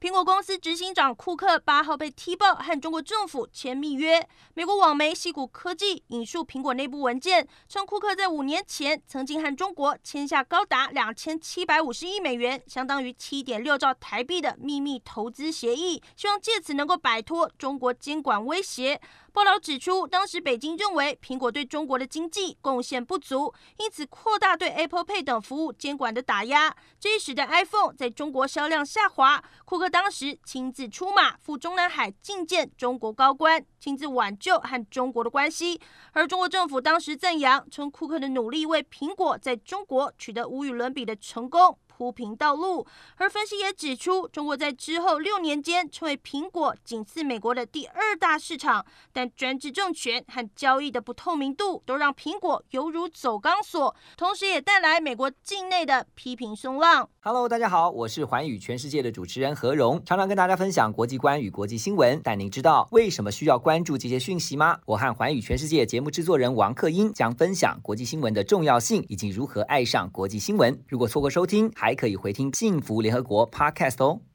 苹果公司执行长库克八号被踢爆和中国政府签密约。美国网媒西谷科技引述苹果内部文件，称库克在五年前曾经和中国签下高达两千七百五十亿美元，相当于七点六兆台币的秘密投资协议，希望借此能够摆脱中国监管威胁。报道指出，当时北京认为苹果对中国的经济贡献不足，因此扩大对 Apple Pay 等服务监管的打压，这一使得 iPhone 在中国销量下滑。库克当时亲自出马赴中南海觐见中国高官，亲自挽救和中国的关系。而中国政府当时赞扬，称库克的努力为苹果在中国取得无与伦比的成功铺平道路，而分析也指出，中国在之后六年间成为苹果仅次美国的第二大市场，但专制政权和交易的不透明度都让苹果犹如走钢索，同时也带来美国境内的批评声浪。Hello，大家好，我是寰宇全世界的主持人何荣，常常跟大家分享国际观与国际新闻。但您知道为什么需要关注这些讯息吗？我和寰宇全世界节目制作人王克英将分享国际新闻的重要性以及如何爱上国际新闻。如果错过收听还，还可以回听《幸福联合国》Podcast 哦。